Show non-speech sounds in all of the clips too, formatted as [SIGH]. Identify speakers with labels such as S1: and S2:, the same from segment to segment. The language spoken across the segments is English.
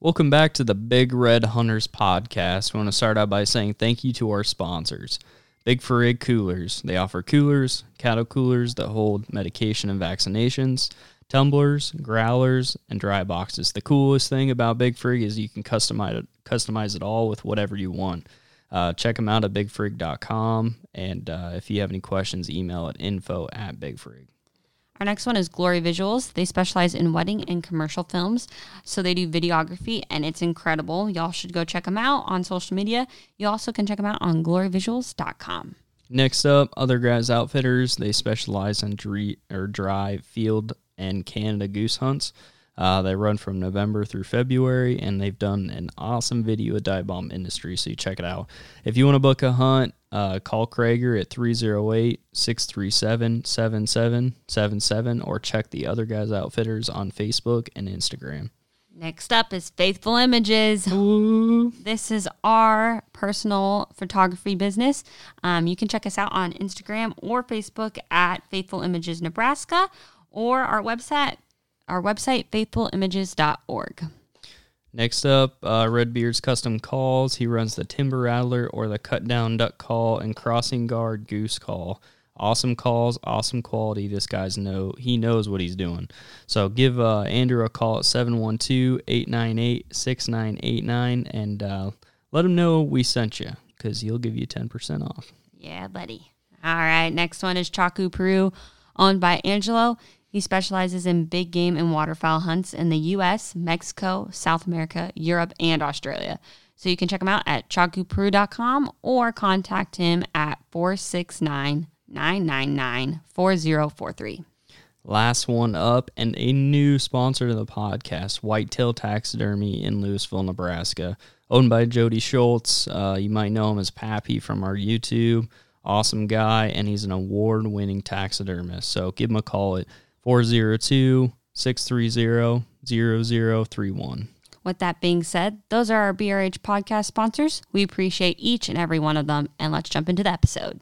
S1: Welcome back to the Big Red Hunters podcast. We want to start out by saying thank you to our sponsors. Big for Frig Coolers. They offer coolers, cattle coolers that hold medication and vaccinations, tumblers, growlers, and dry boxes. The coolest thing about Big Frig is you can customize it, customize it all with whatever you want. Uh, check them out at bigfrig.com. And uh, if you have any questions, email at info at bigfrig.
S2: Our next one is Glory Visuals. They specialize in wedding and commercial films. So they do videography and it's incredible. Y'all should go check them out on social media. You also can check them out on gloryvisuals.com.
S1: Next up, Other Guys Outfitters. They specialize in dry, or dry field and Canada goose hunts. Uh, they run from November through February, and they've done an awesome video of dive bomb industry. So you check it out. If you want to book a hunt, uh, call Krager at 308 637 7777 or check the other guys' outfitters on Facebook and Instagram.
S2: Next up is Faithful Images. Ooh. This is our personal photography business. Um, you can check us out on Instagram or Facebook at Faithful Images Nebraska or our website, our website, faithfulimages.org.
S1: Next up, uh, Redbeard's Custom Calls. He runs the Timber Rattler or the Cut Down Duck Call and Crossing Guard Goose Call. Awesome calls, awesome quality. This guy's know he knows what he's doing. So give uh, Andrew a call at 712-898-6989 and uh, let him know we sent you because he'll give you 10% off.
S2: Yeah, buddy. All right, next one is Chaco Peru, owned by Angelo. He specializes in big game and waterfowl hunts in the US, Mexico, South America, Europe, and Australia. So you can check him out at chakuperu.com or contact him at 469 999 4043.
S1: Last one up, and a new sponsor to the podcast, Whitetail Taxidermy in Louisville, Nebraska. Owned by Jody Schultz. Uh, you might know him as Pappy from our YouTube. Awesome guy, and he's an award winning taxidermist. So give him a call at 402 630 0031.
S2: With that being said, those are our BRH podcast sponsors. We appreciate each and every one of them, and let's jump into the episode.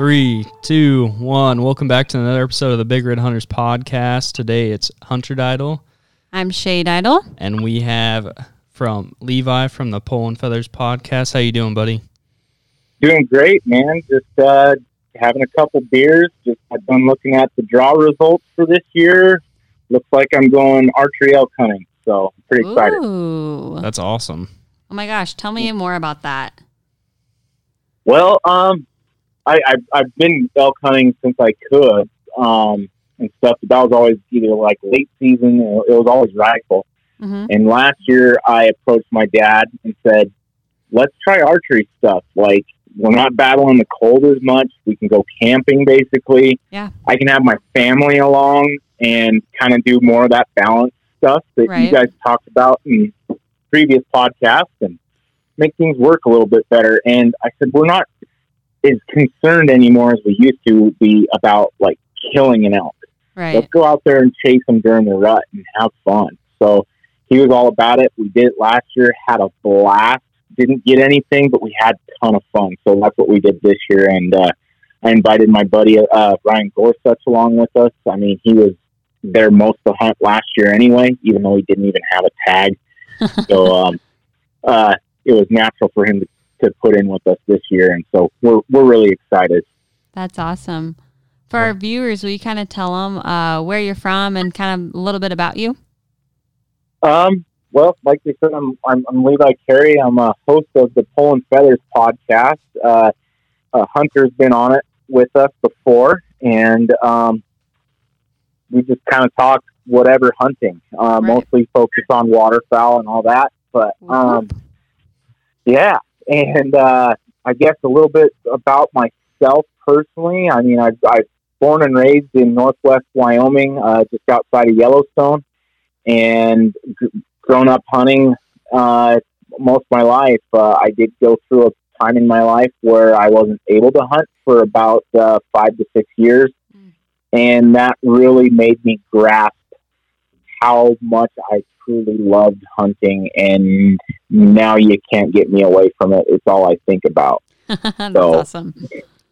S1: Three, two, one. Welcome back to another episode of the Big Red Hunters podcast. Today it's Hunter Idol.
S2: I'm Shade Idol.
S1: And we have from Levi from the Pole and Feathers podcast. How you doing, buddy?
S3: Doing great, man. Just uh, having a couple beers. Just I've been looking at the draw results for this year. Looks like I'm going archery elk hunting, so I'm pretty excited.
S2: Ooh.
S1: That's awesome.
S2: Oh my gosh, tell me more about that.
S3: Well, um, I, I've, I've been elk hunting since I could um, and stuff, but that was always either like late season or it was always rifle. Mm-hmm. And last year I approached my dad and said, let's try archery stuff. Like, we're not battling the cold as much. We can go camping basically.
S2: Yeah.
S3: I can have my family along and kind of do more of that balance stuff that right. you guys talked about in previous podcasts and make things work a little bit better. And I said, we're not as concerned anymore as we used to be about like killing an elk.
S2: Right.
S3: Let's go out there and chase them during the rut and have fun. So he was all about it. We did it last year, had a blast. Didn't get anything, but we had a ton of fun. So that's what we did this year. And uh, I invited my buddy uh, Ryan Gorsuch along with us. I mean, he was there most of the hunt last year anyway, even though he didn't even have a tag. [LAUGHS] so um, uh, it was natural for him to to put in with us this year, and so we're we're really excited.
S2: That's awesome. For our viewers, will you kind of tell them uh, where you're from and kind of a little bit about you?
S3: Um, well, like we said, I'm, I'm, I'm Levi Carey. I'm a host of the Pole and Feathers podcast. Uh, uh, Hunter's been on it with us before, and um, we just kind of talk whatever hunting. Uh, right. Mostly focus on waterfowl and all that. But um, yeah, and uh, I guess a little bit about myself personally. I mean, I've, I've born and raised in northwest Wyoming, uh, just outside of Yellowstone, and g- grown up hunting uh, most of my life. Uh, I did go through a time in my life where I wasn't able to hunt for about uh, five to six years,
S2: Mm.
S3: and that really made me grasp how much I truly loved hunting, and now you can't get me away from it. It's all I think about. [LAUGHS]
S2: That's
S3: So-
S2: awesome.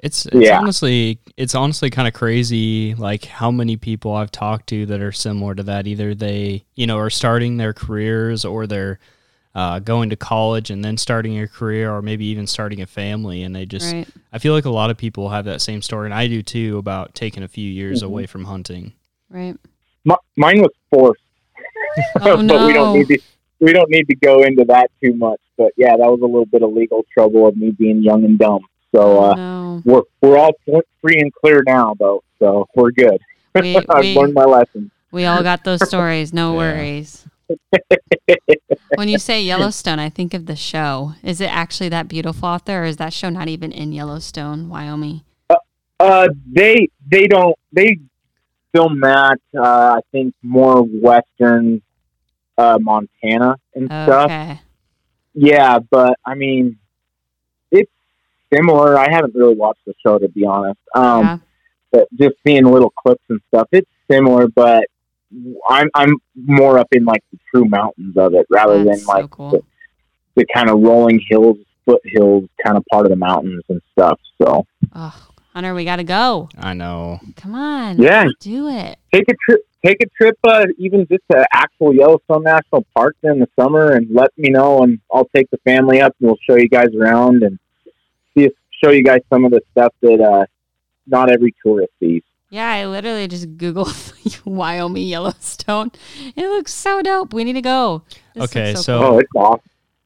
S1: It's it's
S3: Yeah.
S1: honestly it's honestly kind of crazy like how many people I've talked to that are similar to that. Either they you know are starting their careers or they're uh, going to college and then starting a career or maybe even starting a family and they just
S2: Right.
S1: I feel like a lot of people have that same story and I do too about taking a few years
S3: Mhm.
S1: away from hunting.
S2: Right.
S3: Mine was forced. [LAUGHS]
S2: Oh
S3: but
S2: no.
S3: we don't need to we don't need to go into that too much. But yeah, that was a little bit of legal trouble of me being young and dumb. So
S2: Oh,
S3: uh,
S2: no.
S3: we're we're all free and clear now, though. So we're good.
S2: We, [LAUGHS]
S3: I've
S2: we,
S3: learned my lesson.
S2: we all got those stories. No [LAUGHS] worries. when you say Yellowstone, I think of the show. Is it actually that beautiful out there, or is that show not even in Yellowstone, Wyoming?
S3: Uh, they they don't they film that. Uh, I think more western uh, Montana and stuff. Yeah, but I mean, it's similar. I haven't really watched the show to be honest. Um,
S2: yeah.
S3: but just seeing little clips and stuff, it's similar, but I'm I'm more up in like the true mountains of it rather
S2: That's
S3: than like
S2: so cool.
S3: the, the kind of rolling hills, foothills kind of part of the mountains and stuff. So
S2: Oh, Hunter, we got to go.
S1: I know.
S2: Come on.
S3: Yeah.
S2: Do it.
S3: take a trip, take a trip, uh, even just to actual Yellowstone National Park in the summer, and let me know, and I'll take the family up, and we'll show you guys around and see if, show you guys some of the stuff that uh, not every tourist sees.
S2: Yeah, I literally just Googled [LAUGHS] Wyoming Yellowstone. It looks so dope. We need to go. This
S1: Okay,
S2: looks
S1: so-
S2: cool.
S3: Oh, it's awesome.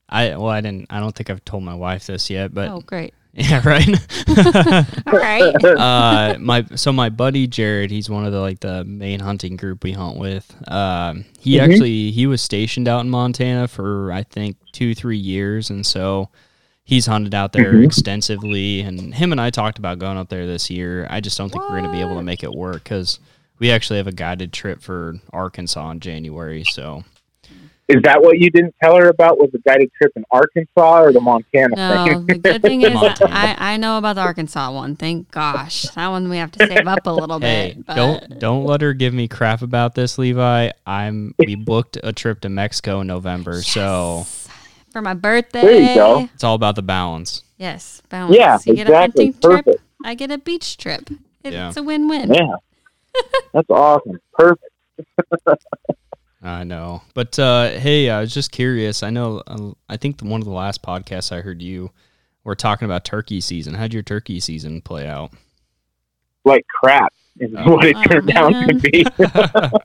S1: I well I didn't I don't think I've told my wife this yet, but
S2: oh, great. [LAUGHS]
S1: yeah, right. [LAUGHS]
S2: All right. [LAUGHS]
S1: uh my so my buddy Jared, he's one of the like the main hunting group we hunt with. Um he
S3: Mhm.
S1: actually he was stationed out in Montana for I think 2 3 years and so he's hunted out there
S3: Mhm.
S1: extensively and him and I talked about going up there this year. I just don't think we're going to be able to make it work cuz we actually have a guided trip for Arkansas in January, so
S3: Is that what you didn't tell her about? Was the guided trip in Arkansas or the Montana
S2: No,
S3: thing?
S2: the good thing [LAUGHS] is I, I know about the Arkansas one. Thank gosh. That one we have to save up a little
S1: Hey,
S2: bit. But
S1: don't don't let her give me crap about this, Levi. I'm we [LAUGHS] booked a trip to Mexico in November, so
S2: for my birthday.
S3: There you go.
S1: it's all about the balance.
S2: Yes, balance.
S3: Yeah,
S2: you get a
S3: exactly.
S2: hunting trip.
S3: Perfect.
S2: I get a beach trip. It's
S1: Yeah.
S2: a win-win.
S3: Yeah, that's awesome. Perfect. [LAUGHS]
S1: I know, but uh, hey, I was just curious. I know, uh, I think the, one of the last podcasts I heard you were talking about turkey season. How'd your turkey season play out?
S3: Like crap is
S1: Oh.
S3: what it
S2: Oh,
S3: turned out to be. [LAUGHS]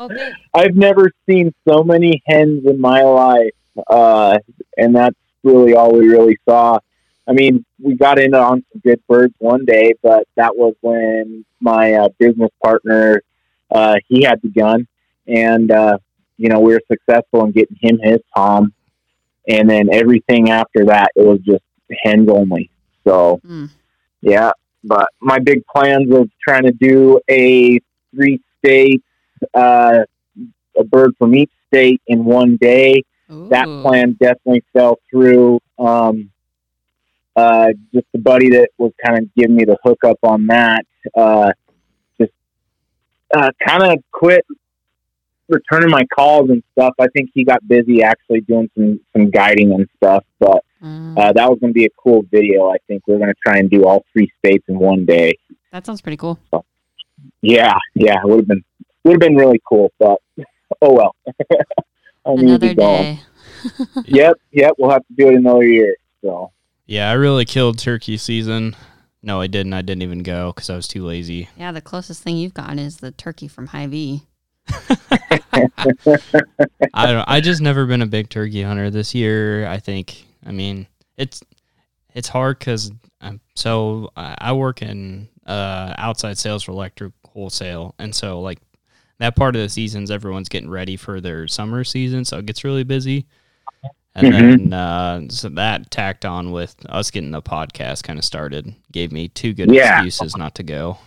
S2: Okay.
S3: I've never seen so many hens in my life, uh, and that's really all we really saw. I mean, we got in on some good birds one day, but that was when my uh, business partner uh, he had the gun, and uh, you know we were successful in getting him his tom, and then everything after that it was just hens only. So
S2: Mm.
S3: yeah, but my big plans of trying to do a three state, uh, a bird from each state in one day. That plan definitely fell through. Um, uh, just the buddy that was kind of giving me the hookup on that, uh, just uh, kind of quit returning my calls and stuff. I think he got busy actually doing some some guiding and stuff, but
S2: Mm,
S3: uh, that was going to be a cool video. I think we're going to try and do all three states in one day.
S2: that sounds pretty cool.
S3: Yeah, yeah, it would have been would have been really cool, but oh well. [LAUGHS] I need to
S2: Another day. [LAUGHS]
S3: Yep, yep, we'll have to do it another year. So
S1: yeah, I really killed turkey season. No, I didn't. I didn't even go because I was too lazy.
S2: Yeah, the closest thing you've gotten is the turkey from Hy-Vee.
S1: I don't. I just never been a big turkey hunter. This year, I think. I mean, it's it's hard because I'm so I I work in uh, outside sales for electric wholesale, and so like that part of the seasons, everyone's getting ready for their summer season, so it gets really busy. And then uh, so that tacked on with us getting the podcast kind of started, gave me two good
S3: Yeah.
S1: excuses not to go.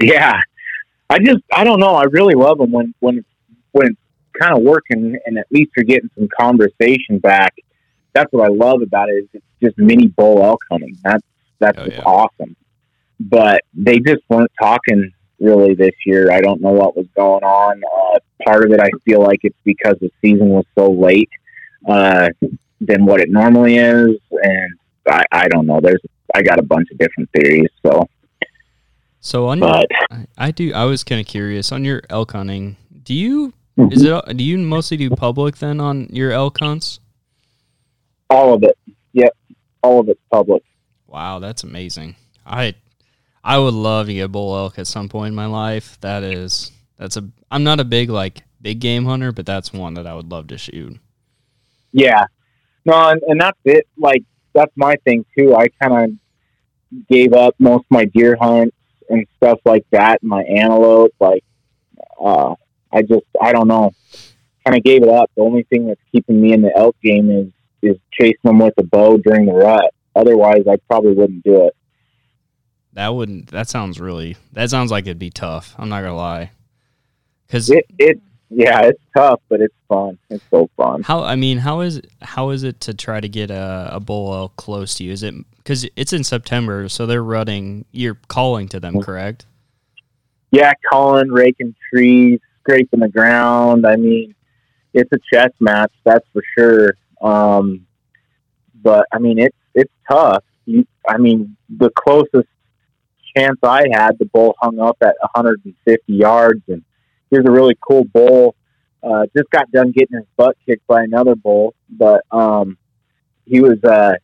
S3: Yeah, I just I don't know. I really love them when when when it's kind of working and at least you're getting some conversation back. That's what I love about it. Is it's just mini bull elk hunting. That's that's
S1: Oh,
S3: just
S1: yeah.
S3: awesome. But they just weren't talking really this year. I don't know what was going on. Uh, part of it, I feel like it's because the season was so late uh, than what it normally is, and I, I don't know. There's I got a bunch of different theories. So,
S1: So on your,
S3: but
S1: I, I do. I was kind of curious on your elk hunting. Do you
S3: Mm-hmm.
S1: is it do you mostly do public then on your elk hunts?
S3: all of it, yep, all of it's public.
S1: Wow, that's amazing. I I would love to get bull elk at some point in my life. That is that's a I'm not a big like big game hunter, but that's one that I would love to shoot.
S3: Yeah. No, and, and that's it. Like that's my thing too. I kind of gave up most of my deer hunts and stuff like that. My antelope, like, uh, I just I don't know. Kind of gave it up. The only thing that's keeping me in the elk game is is chasing them with a bow during the rut. Otherwise, I probably wouldn't do it.
S1: That wouldn't that sounds really that sounds like it'd be tough. I'm not gonna lie. Cause
S3: It it yeah, it's tough, but it's fun. It's so fun.
S1: How I mean, how is how is it to try to get a, a bull elk close to you? Is it because it's in September, so they're running? You're calling to them, correct?
S3: yeah, calling, raking trees, scraping the ground. I mean, it's a chess match, that's for sure. Um, but I mean, it's it's tough. You, I mean, the closest chance I had, the bull hung up at 150 yards, and here's a really cool bull. Uh, just got done getting his butt kicked by another bull, but um, he was uh,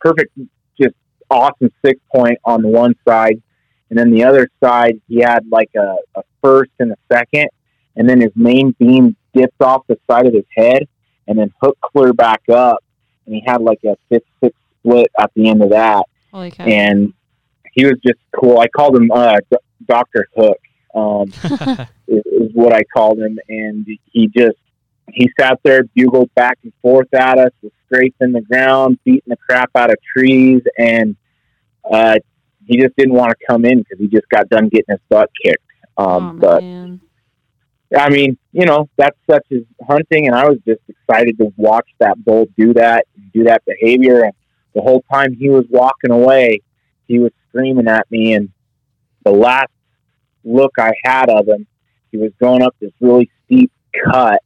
S3: perfect, awesome six point on the one side, and then the other side he had like a, a first and a second, and then his main beam dipped off the side of his head, and then hooked clear back up, and he had like a fifth six split at the end of that, and he was just cool. I called him uh, D- Doctor Hook. Um, [LAUGHS] is, is what I called him, and he just he sat there, bugled back and forth at us, was scraping the ground, beating the crap out of trees, and uh, he just didn't want to come in because he just got done getting his butt kicked. Um,
S2: oh,
S3: but
S2: man.
S3: I mean, you know, that's such as hunting, and I was just excited to watch that bull do that, do that behavior, and the whole time he was walking away, he was screaming at me, and the last look I had of him, he was going up this really steep cut,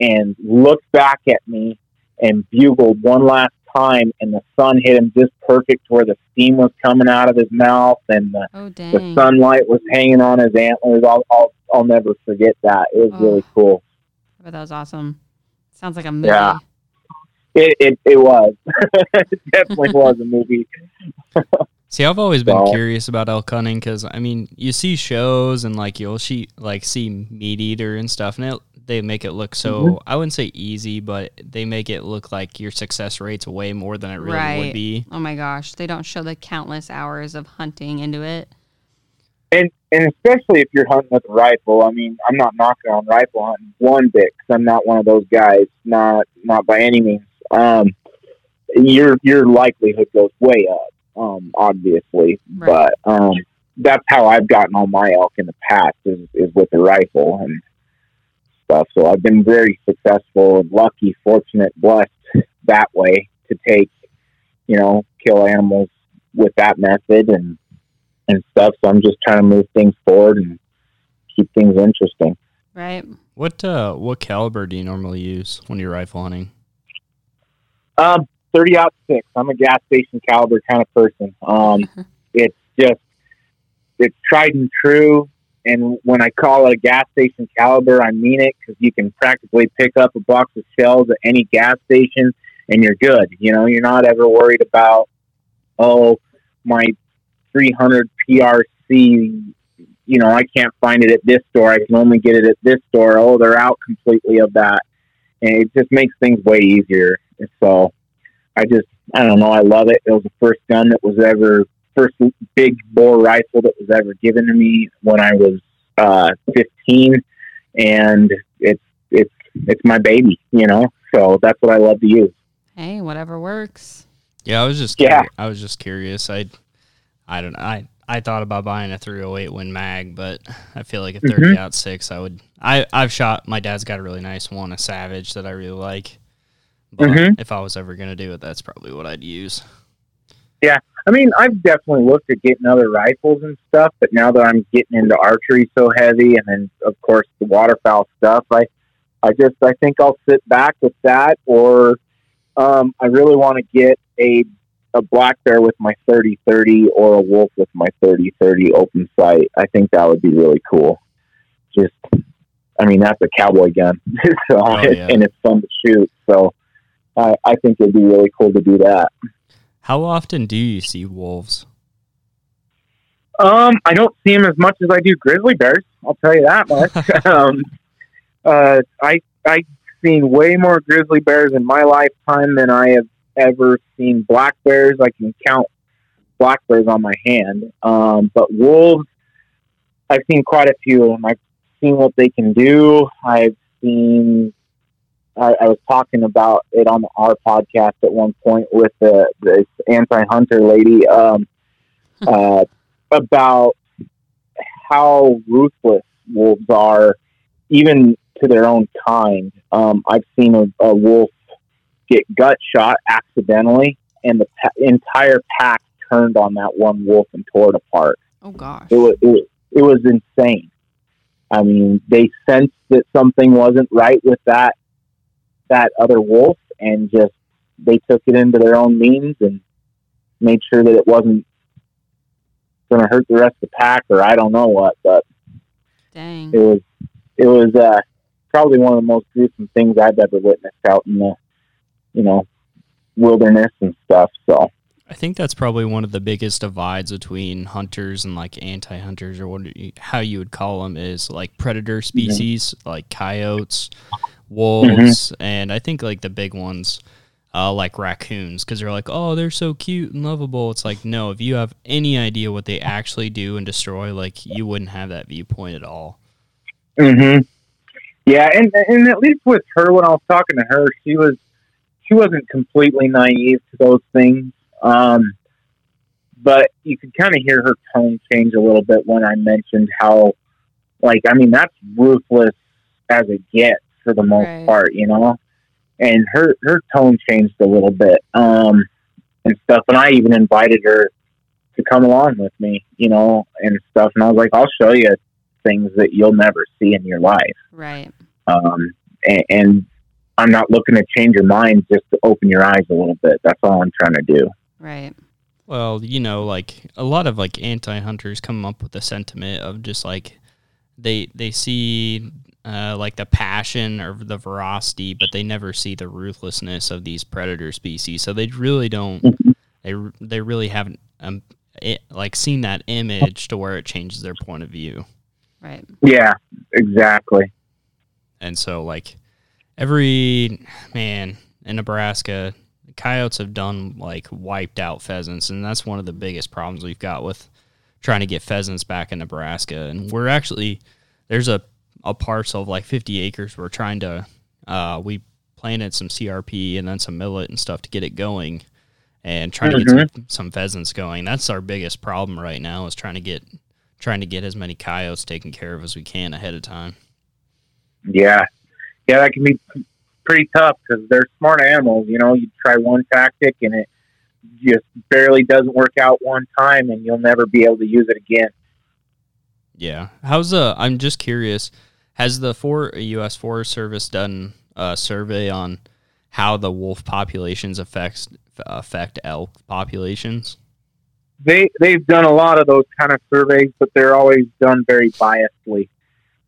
S3: and looked back at me and bugled one last time, and the sun hit him just perfect where the steam was coming out of his mouth, and the
S2: Oh,
S3: the sunlight was hanging on his antlers. I'll, I'll, I'll never forget that. It was
S2: Oh.
S3: really cool.
S2: But that was awesome. Sounds like a movie.
S3: Yeah. It, it, it was. [LAUGHS] it definitely [LAUGHS] was a movie. [LAUGHS]
S1: See, I've always been
S3: Well-
S1: curious about elk hunting because I mean, you see shows and like you'll see like see MeatEater and stuff, and it, they make it look so
S3: Mm-hmm.
S1: I wouldn't say easy, but they make it look like your success rate's way more than it really
S2: Right.
S1: would be.
S2: Oh my gosh. They don't show the countless hours of hunting into it.
S3: And, and especially if you're hunting with a rifle. I mean, I'm not knocking on rifle hunting one bit because I'm not one of those guys. Not, not by any means. Um, your, your likelihood goes way up. Um, obviously,
S2: Right.
S3: but um, that's how I've gotten all my elk in the past is, is with a rifle and stuff. So I've been very successful and lucky, fortunate, blessed that way to take, you know, kill animals with that method and and stuff. So I'm just trying to move things forward and keep things interesting.
S2: Right.
S1: What uh, what caliber do you normally use when you're rifle hunting?
S3: Um, thirty out six. I'm a gas station caliber kind of person. Um, [LAUGHS] it's just it's tried and true. And when I call it a gas station caliber, I mean it because you can practically pick up a box of shells at any gas station and you're good. You know, you're not ever worried about oh my 300 PRC. You know, I can't find it at this store. I can only get it at this store. Oh, they're out completely of that, and it just makes things way easier. And so I just, I don't know, I love it. It was the first gun that was ever, first big bore rifle that was ever given to me when I was uh, 15, and it's it's it's my baby, you know. So that's what I love to use.
S2: Hey, whatever works.
S1: Yeah, I was just
S3: Yeah.
S1: curi- I was just curious. I I don't know. I I thought about buying a 308 Win Mag, but I feel like a 30-aught-six, I would. I I've shot. My dad's got a really nice one, a Savage that I really like. But
S3: Mhm.
S1: if I was ever gonna do it, that's probably what I'd use.
S3: I mean, I've definitely looked at getting other rifles and stuff, but now that I'm getting into archery so heavy, and then of course the waterfowl stuff, I, I just I think I'll sit back with that, or um, I really want to get a a black bear with my thirty thirty, or a wolf with my thirty thirty open sight. I think that would be really cool. Just, I mean, that's a cowboy gun, [LAUGHS] so
S1: Oh, yeah.
S3: and it's fun to shoot. So, I, I think it'd be really cool to do that.
S1: How often do you see wolves?
S3: Um, I don't see them as much as I do grizzly bears. I'll tell you that much. [LAUGHS] um, uh, I I've seen way more grizzly bears in my lifetime than I have ever seen black bears. I can count black bears on my hand. Um, but wolves, I've seen quite a few of them. I've seen what they can do. I've seen. I, I was talking about it on our podcast at one point with the this anti-hunter lady. Um, uh, about how ruthless wolves are, even to their own kind. Um, I've seen a, a wolf get gut shot accidentally, and the pa- entire pack turned on that one wolf and tore it apart.
S2: Oh gosh.
S3: It was it, it was insane. I mean, they sensed that something wasn't right with that that other wolf, and just they took it into their own means and made sure that it wasn't going to hurt the rest of the pack, or I don't know what. But
S2: Dang.
S3: it was it was uh, probably one of the most gruesome things I've ever witnessed out in the you know wilderness and stuff. So
S1: I think that's probably one of the biggest divides between hunters and like anti-hunters, or what you, how you would call them, is like predator species like coyotes, wolves, and I think like the big ones, uh, like raccoons, because they're like, oh, they're so cute and lovable. It's like, no, if you have any idea what they actually do and destroy, like you wouldn't have that viewpoint at all.
S3: hmm Yeah, and and at least with her, when I was talking to her, she was she wasn't completely naive to those things. Um, but you could kind of hear her tone change a little bit when I mentioned how, like, I mean, that's ruthless as it gets for the most
S2: Right.
S3: part, you know. And her her tone changed a little bit, um, and stuff. And I even invited her to come along with me, you know, and stuff. And I was like, I'll show you things that you'll never see in your life.
S2: Right.
S3: Um, and, and I'm not looking to change your mind, just to open your eyes a little bit. That's all I'm trying to do.
S2: Right.
S1: Well, you know, like a lot of like anti-hunters come up with the sentiment of just like they they see uh, like the passion or the veracity, but they never see the ruthlessness of these predator species. So they really don't. They they really haven't um it, like seen that image to where it changes their point of view.
S2: Right.
S3: Yeah, exactly.
S1: And so like every man in Nebraska, coyotes have done like wiped out pheasants, and that's one of the biggest problems we've got with trying to get pheasants back in Nebraska. And we're actually there's a a parcel of like 50 acres. We're trying to uh, we planted some CRP and then some millet and stuff to get it going, and trying to get some, some pheasants going. That's our biggest problem right now is trying to get trying to get as many coyotes taken care of as we can ahead of time.
S3: Yeah, yeah, that can be pretty tough because they're smart animals. You know, you try one tactic and it just barely doesn't work out one time, and you'll never be able to use it again.
S1: Yeah. How's the? I'm just curious. Has the for U.S. Forest Service done a survey on how the wolf populations affects affect elk populations?
S3: They they've done a lot of those kind of surveys, but they're always done very biasedly.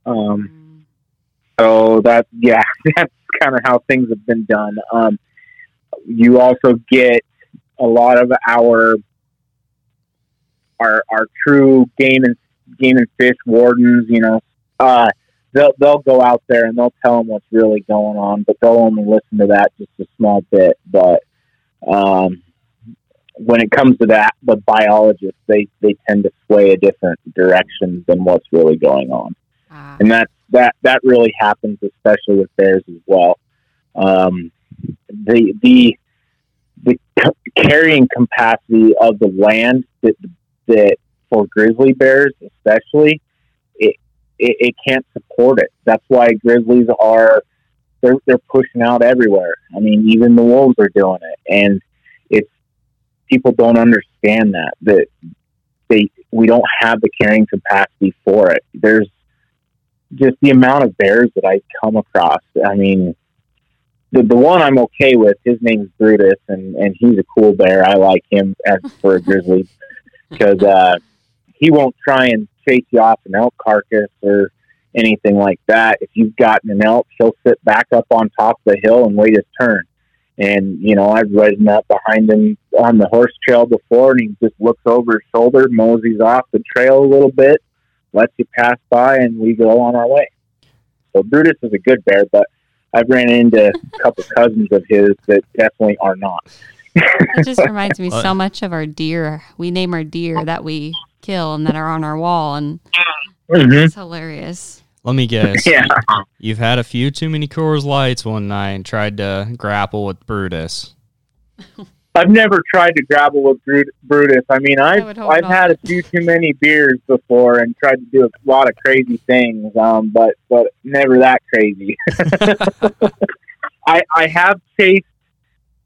S3: Um,
S2: Mm.
S3: So that yeah, [LAUGHS] that's kind of how things have been done. Um, you also get a lot of our our our true game and game and fish wardens. You know, uh, they'll they'll go out there and they'll tell them what's really going on, but they'll only listen to that just a small bit. But um, when it comes to that, the biologists they they tend to sway a different direction than what's really going on
S2: Ah.
S3: and that that that really happens, especially with bears as well. Um, the the the carrying capacity of the land that that for grizzly bears, especially, it, it it can't support it. That's why grizzlies are they're they're pushing out everywhere. I mean, even the wolves are doing it, and it's people don't understand that that they we don't have the carrying capacity for it. There's just the amount of bears that I come across. I mean, the the one I'm okay with, his name's Brutus, and and he's a cool bear. I like him as for a grizzly [LAUGHS] because uh, he won't try and chase you off an elk carcass or anything like that. If you've gotten an elk, he'll sit back up on top of the hill and wait his turn. And you know, I've ridden up behind him on the horse trail before, and he just looks over his shoulder, moseys off the trail a little bit, lets you pass by, and we go on our way. So Brutus is a good bear, but I've ran into a couple [LAUGHS] cousins of his that definitely are not.
S2: It just reminds me [LAUGHS] so much of our deer. We name our deer that we kill and that are on our wall, and
S3: Mm-hmm.
S2: it's hilarious.
S1: Let me guess.
S3: Yeah.
S1: You've had a few too many Coors Lights one night and tried to grapple with Brutus. [LAUGHS]
S3: I've never tried to grapple with Brut- Brutus. I mean, I've
S2: would hope
S3: I've
S2: not.
S3: had a few too many beers before and tried to do a lot of crazy things, um, but but never that crazy. [LAUGHS] [LAUGHS] I I have chased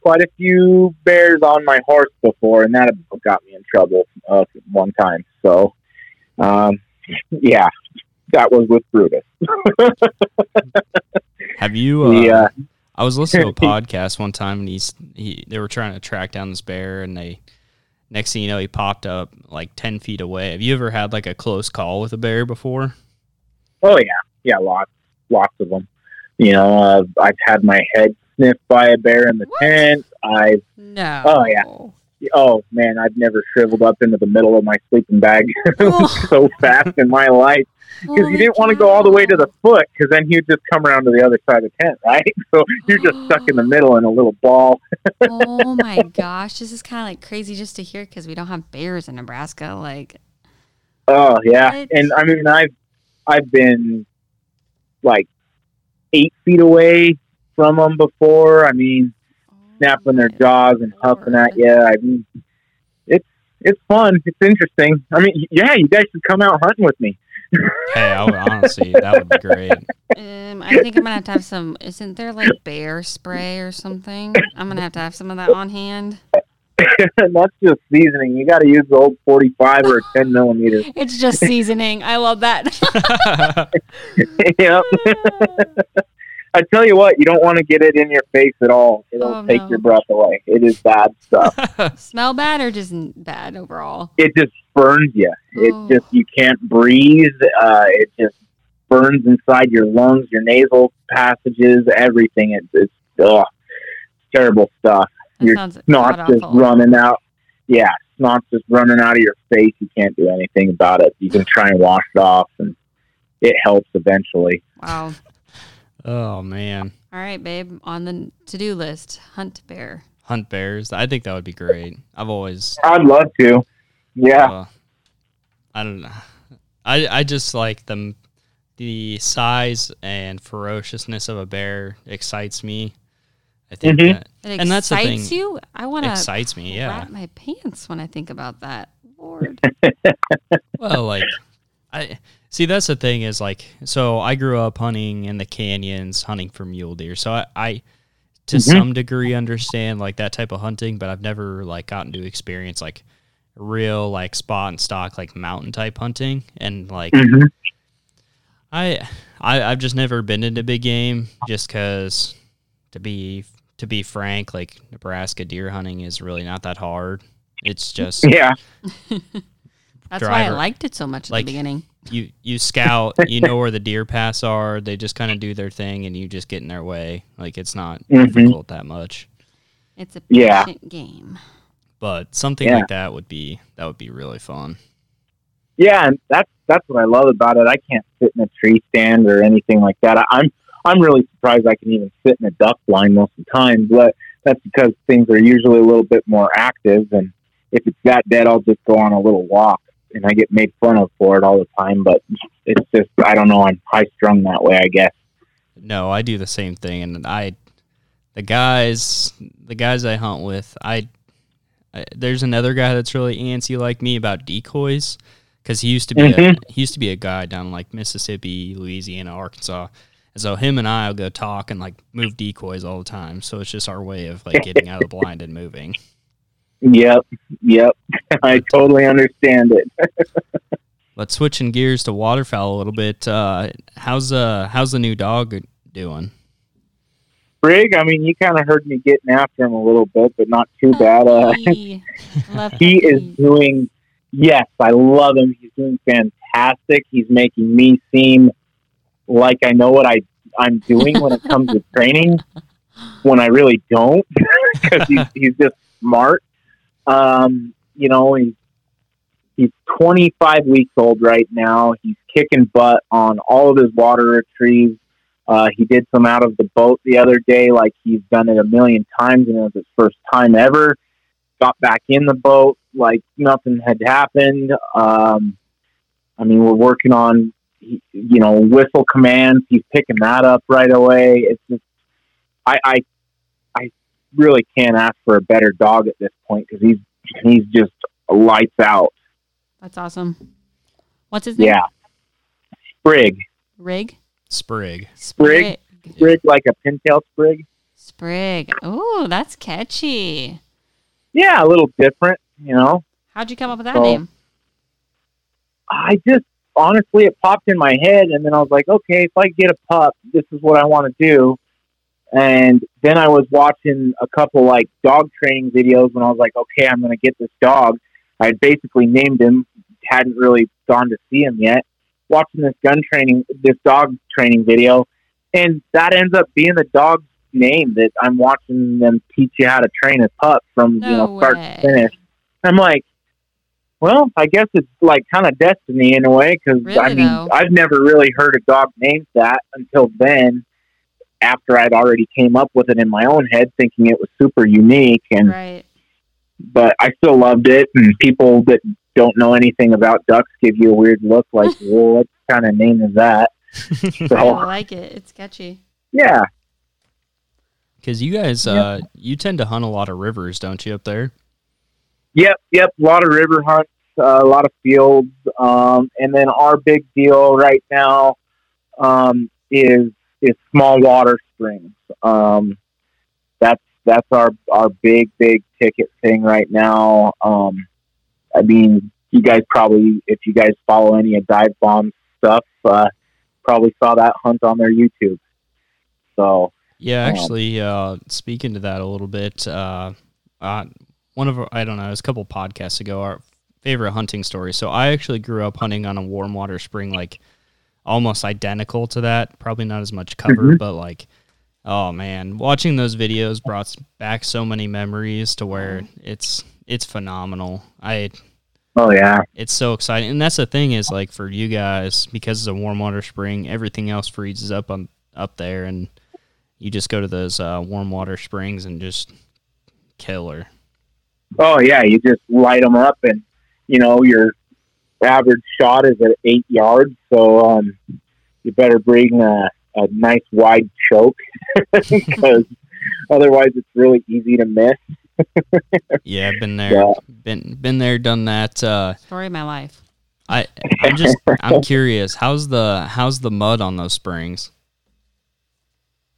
S3: quite a few bears on my horse before, and that got me in trouble uh, one time. So, um, yeah, that was with Brutus. [LAUGHS]
S1: Have you? Uh,
S3: Yeah.
S1: I was listening to a [LAUGHS] podcast one time, and he's he. They were trying to track down this bear, and they. Next thing you know, he popped up like ten feet away. Have you ever had like a close call with a bear before?
S3: Oh yeah, yeah, lots, lots of them. You know, uh, I've had my head sniffed by a bear in the
S2: What?
S3: tent. I've
S2: No.
S3: Oh, yeah. Oh man, I've never shriveled up into the middle of my sleeping bag [LAUGHS] [LAUGHS] so fast in my life oh, because you didn't want to go all the way to the foot because then he'd just come around to the other side of the tent, right? [LAUGHS] So you're just stuck in the [GASPS] middle in a little ball.
S2: oh my gosh, this is kind of like crazy just to hear because we don't have bears in Nebraska. Like,
S3: Oh yeah,
S2: What?
S3: and I mean I've I've been like eight feet away from them before. I mean. Snapping their jaws and huffing at you. I mean, it's it's fun. It's interesting. I mean, yeah, you guys should come out hunting with me. [LAUGHS]
S1: Hey, I would, honestly, that would be great.
S2: Um, I think I'm gonna have to have some. Isn't there like bear spray or something? I'm gonna have to have some of that on hand. [LAUGHS]
S3: that's just seasoning. You got to use the old forty-five or a ten [LAUGHS] millimeter.
S2: It's just seasoning. I love that.
S3: yep. I tell you what, you don't want to get it in your face at all. It'll
S2: Oh,
S3: take
S2: no.
S3: your breath away. It is bad stuff. [LAUGHS]
S2: Smell bad or just bad overall?
S3: it just burns you. It
S2: Oh.
S3: just you can't breathe. Uh, it just burns inside your lungs, your nasal passages, everything. It's it's ugh, terrible stuff.
S2: That
S3: Your Snot's just
S2: awful.
S3: running out. Yeah, snot's just running out of your face. You can't do anything about it. You can try and wash it off, and it helps eventually.
S2: Wow.
S1: Oh man,
S2: All right, babe. On the to-do list, hunt bear.
S1: hunt bears. I think that would be great. I've always
S3: I'd love to. Yeah,
S1: Uh, I don't know. I I just like the The size and ferociousness of a bear excites me. I think
S3: Mhm.
S1: that
S2: It
S1: And that's the
S2: excites
S1: thing.
S2: you. I want to
S1: excites me. Yeah.
S2: wrap my pants when I think about that. Lord. [LAUGHS]
S1: Well, like I see. That's the thing is like. So I grew up hunting in the canyons, hunting for mule deer. So I, I to
S3: Mhm.
S1: some degree understand like that type of hunting, but I've never like gotten to experience like real like spot and stock like mountain type hunting and like
S3: hmm
S1: I, I I've just never been into big game just because to be to be frank, like Nebraska deer hunting is really not that hard. It's just
S3: yeah. [LAUGHS]
S2: That's why I liked it so much at
S1: Like-
S2: the beginning.
S1: you you scout, you know where the deer paths are. They just kind of do their thing, and you just get in their way. Like it's not
S3: Mhm.
S1: difficult that much.
S2: It's a
S3: Yeah.
S2: patient game.
S1: But something
S3: Yeah.
S1: like that would be that would be really fun.
S3: Yeah, and that's that's what I love about it. I can't sit in a tree stand or anything like that. I, I'm I'm really surprised I can even sit in a duck blind most of the time, but that's because things are usually a little bit more active. And if it's that dead, I'll just go on a little walk, and I get made fun of for it all the time. But it's just I don't know. I'm high strung that way, I guess.
S1: No, I do the same thing, and I, the guys, the guys I hunt with, I, uh, there's another guy that's really antsy like me about decoys because he used to be
S3: Mhm.
S1: a, he used to be a guy down like Mississippi, Louisiana, Arkansas. And so him and I will go talk and like move decoys all the time. So it's just our way of like getting out of the blind and moving.
S3: Yep, yep. [LAUGHS] I totally understand it. [LAUGHS]
S1: But switching gears to waterfowl a little bit, uh, how's uh how's the new dog doing?
S3: Brig, I mean, you kind of heard me getting after him a little bit, but not too bad. Uh, he [LAUGHS] is doing, yes, I love him. He's doing fantastic. He's making me seem like I know what I, I'm doing when it comes to training when I really don't because he's, he's just smart. Um, you know, he's, he's 25 weeks old right now. He's kicking butt on all of his water retrieves. Uh, he did some out of the boat the other day, like he's done it a million times, and it was his first time ever. Got back in the boat like nothing had happened. Um, I mean, we're working on, you know, whistle commands. He's picking that up right away. It's just, I, I, I really can't ask for a better dog at this point because he's he's just lights out.
S2: That's awesome. What's his name?
S3: Yeah, sprig,
S2: Rig?
S1: Sprig.
S3: Sprig? sprig like a pintail sprig.
S2: Sprig. Oh, that's catchy.
S3: Yeah, a little different, you know.
S2: How'd you come up with that
S3: So-
S2: name?
S3: I just honestly, it popped in my head, and then I was like, okay, if I get a pup, this is what I want to do. And then I was watching a couple like dog training videos, and I was like, okay, I'm going to get this dog. I had basically named him, hadn't really gone to see him yet. Watching this gun training, this dog training video, and that ends up being the dog's name that I'm watching them teach you how to train a pup from you
S2: No
S3: know start
S2: way.
S3: to finish. I'm like, well, I guess it's like kind of destiny in a way because I mean
S2: though?
S3: I've never really heard a dog named that until then. After I'd already came up with it in my own head, thinking it was super unique, and
S2: Right.
S3: but I still loved it. And people that don't know anything about ducks give you a weird look, [LAUGHS] like, what kind of name is that?" [LAUGHS]
S2: I like it. It's sketchy.
S3: yeah,
S1: Because you guys, uh, you tend to hunt a lot of rivers, don't you, up there?
S3: Yep, yep. A lot of river hunts, uh, a lot of fields, um, and then our big deal right now um, is is small water springs. Um, that's that's our our big big ticket thing right now. Um, I mean, you guys probably, if you guys follow any of Dive Bomb stuff, uh, probably saw that hunt on their YouTube. So
S1: Yeah,
S3: Um,
S1: actually, uh, speaking to that a little bit, uh, uh, one of our, I don't know, it was a couple podcasts ago, our favorite hunting story. So I actually grew up hunting on a warm water spring, like almost identical to that. Probably not as much cover,
S3: Mhm.
S1: but like, oh man, watching those videos brought back so many memories to where it's it's phenomenal. I
S3: oh yeah,
S1: it's so exciting, and that's the thing is like for you guys because it's a warm water spring, everything else freezes up on up there, and you just go to those uh, warm water springs and just kill her.
S3: Oh yeah, you just light them up, and you know your average shot is at eight yards, so um, you better bring a, a nice wide choke [LAUGHS] because otherwise it's really easy to miss.
S1: Yeah, I've been there,
S3: Yeah.
S1: been been there, done that. Uh,
S2: Story of my life.
S1: I I'm just I'm curious. How's the how's the mud on those springs?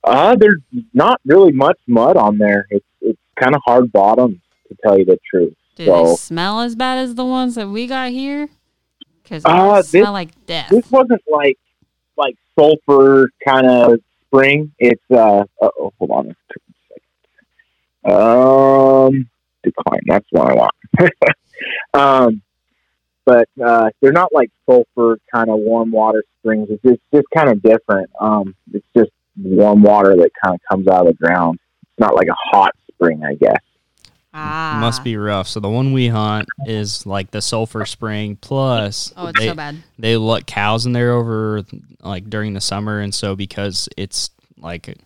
S3: Uh, there's not really much mud on there. It's it's kind of hard bottom to tell you the truth.
S2: Do
S3: So-
S2: they smell as bad as the ones that we got here? Because
S3: Uh,
S2: smell like death.
S3: This wasn't like like sulfur kind of spring. It's uh oh hold on a second. Um decline, that's what I want. [LAUGHS] um but uh they're not like sulfur kind of warm water springs. It's just just kind of different. Um it's just warm water that kind of comes out of the ground. It's not like a hot spring, I guess.
S2: Ah.
S1: Must be rough. So the one we hunt is like the sulfur spring plus
S2: Oh, it's
S1: they,
S2: so bad.
S1: they let cows in there over like during the summer and so because it's like